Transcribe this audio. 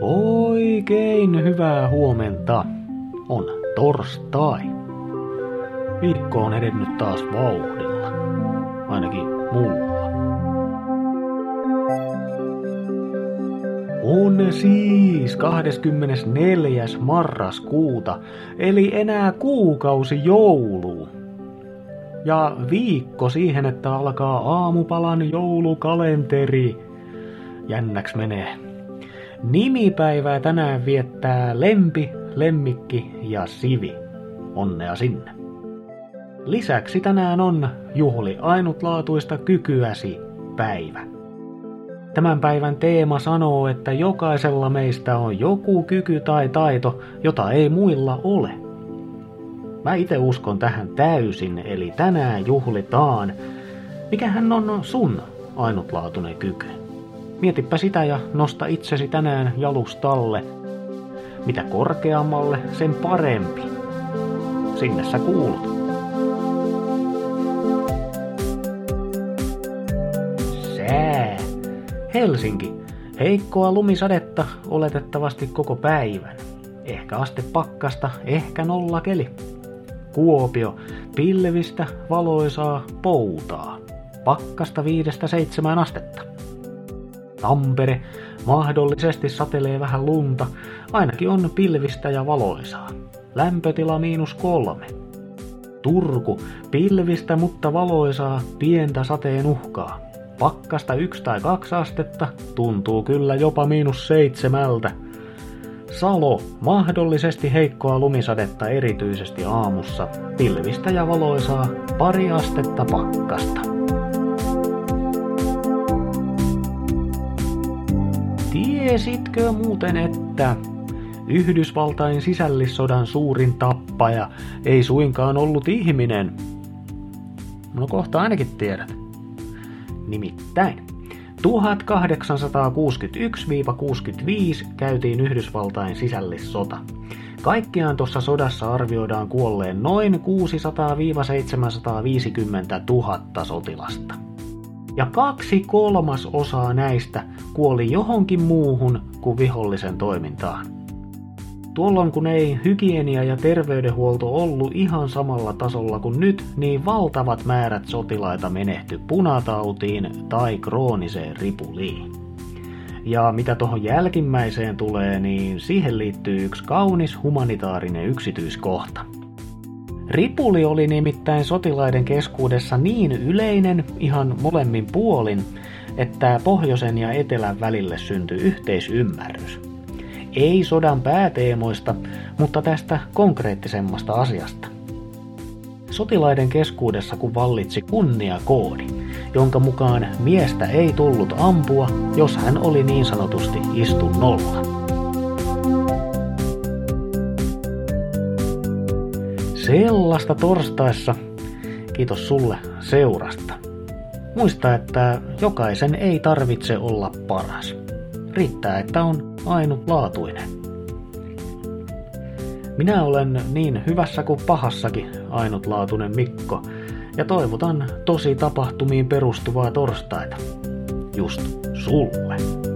Oikein hyvää huomenta. On torstai. Viikko on edennyt taas vauhdilla. Ainakin mulla. On siis 24. marraskuuta, eli enää kuukausi jouluun. Ja viikko siihen, että alkaa aamupalan joulukalenteri. Jännäks menee. Nimipäivää tänään viettää Lempi, Lemmikki ja Sivi. Onnea sinne. Lisäksi tänään on juhli ainutlaatuista kykyäsi päivä. Tämän päivän teema sanoo, että jokaisella meistä on joku kyky tai taito, jota ei muilla ole. Mä itse uskon tähän täysin, eli tänään juhlitaan. Mikähän on sun ainutlaatuinen kyky? Mietipä sitä ja nosta itsesi tänään jalustalle. Mitä korkeammalle, sen parempi. Sinne sä kuulut. Sää. Helsinki. Heikkoa lumisadetta oletettavasti koko päivän. Ehkä aste pakkasta, ehkä nolla keli. Kuopio. Pilvistä, valoisaa, poutaa. Pakkasta viidestä seitsemään astetta. Tampere. Mahdollisesti satelee vähän lunta, ainakin on pilvistä ja valoisaa. Lämpötila miinus kolme. Turku. Pilvistä, mutta valoisaa, pientä sateen uhkaa. Pakkasta yksi tai kaksi astetta, tuntuu kyllä jopa miinus seitsemältä. Salo, mahdollisesti heikkoa lumisadetta erityisesti aamussa, pilvistä ja valoisaa, pari astetta pakkasta. Tiesitkö muuten, että Yhdysvaltain sisällissodan suurin tappaja ei suinkaan ollut ihminen? No kohta ainakin tiedät. Nimittäin 1861-65 käytiin Yhdysvaltain sisällissota. Kaikkiaan tuossa sodassa arvioidaan kuolleen noin 600-750 000 sotilasta. Ja kaksi kolmasosaa näistä kuoli johonkin muuhun kuin vihollisen toimintaan. Tuolloin kun ei hygienia ja terveydenhuolto ollut ihan samalla tasolla kuin nyt, niin valtavat määrät sotilaita menehty punatautiin tai krooniseen ripuliin. Ja mitä tuohon jälkimmäiseen tulee, niin siihen liittyy yksi kaunis humanitaarinen yksityiskohta. Ripuli oli nimittäin sotilaiden keskuudessa niin yleinen ihan molemmin puolin, että pohjoisen ja etelän välille syntyi yhteisymmärrys. Ei sodan pääteemoista, mutta tästä konkreettisemmasta asiasta. Sotilaiden keskuudessa kun vallitsi kunniakoodi, jonka mukaan miestä ei tullut ampua, jos hän oli niin sanotusti istunnolla. Sellaista torstaissa. Kiitos sulle seurasta. Muista, että jokaisen ei tarvitse olla paras. Riittää, että on ainutlaatuinen. Minä olen niin hyvässä kuin pahassakin ainutlaatuinen Mikko, ja toivotan tosi tapahtumiin perustuvaa torstaita. Just sulle.